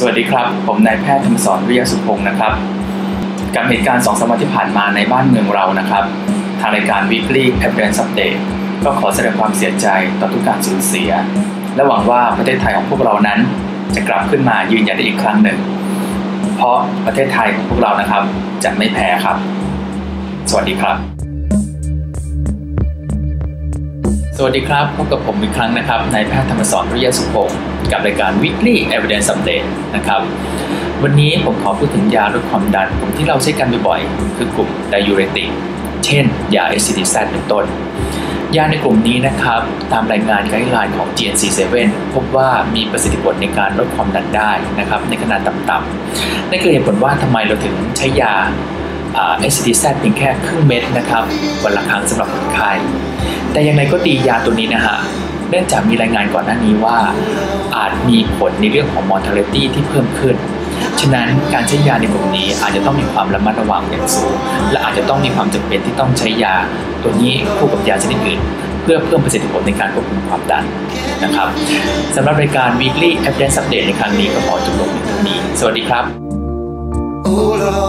สวัสดีครับ ผมนายแพทย์ธรรมสอนวิยาสุพงศ์นะครับ กับเหตุการณ์สองสามวันที่ผ่านมาในบ้านเมืองเรานะครับ ทางรายการ Weekly Evidence Update ก็ขอแสดงความเสียใจต่อทุกการสูญเสีย และหวังว่าประเทศไทยของพวกเรานั้น จะกลับขึ้นมายืนหยัดได้อีกครั้งหนึ่ง เพราะประเทศไทยของพวกเรานะครับ จะไม่แพ้ครับ สวัสดีครับ สวัสดีครับ พบกับผมอีกครั้งนะครับนายแพทย์ธรรมสอนวิทยาสุพงศ์กับรายการ Weekly Evidence Update นะครับ วันนี้ผมขอพูดถึงยาลดความดันกลุ่มที่เราใช้กันบ่อยๆ คือกลุ่มไดยูเรติกเช่น ยา ACTZ เป็นต้น ยาในกลุ่มนี้นะครับ ตามรายงานไกด์ไลน์ของ GNC7 พบว่ามีประสิทธิผลในการลดความดันได้นะครับ ในขนาดต่ำๆนั่นคือเหตุผลว่าทำไมเราถึงใช้ยา ACTZ เพียงแค่ครึ่งเม็ดนะครับวันละครั้งสำหรับคนไข้ แต่อย่างไรก็ดียาตัวนี้นะฮะเนื่องจากมีรายงานก่อนหน้านี้ว่า อาจมีผลในเรื่องของ mortality ที่เพิ่มขึ้น ฉะนั้นการใช้ยาในกลุ่มนี้อาจจะต้องมีความระมัดระวังอย่างสูง และอาจจะต้องมีความจำเป็นที่ต้องใช้ยาตัวนี้คู่กับยาชนิดอื่น เพื่อเพิ่มประสิทธิผลในการควบคุมความดันนะครับสำหรับรายการ weekly evidence update ในครั้งนี้ก็ขอจบลงเพียงเท่านี้ สวัสดีครับ Oh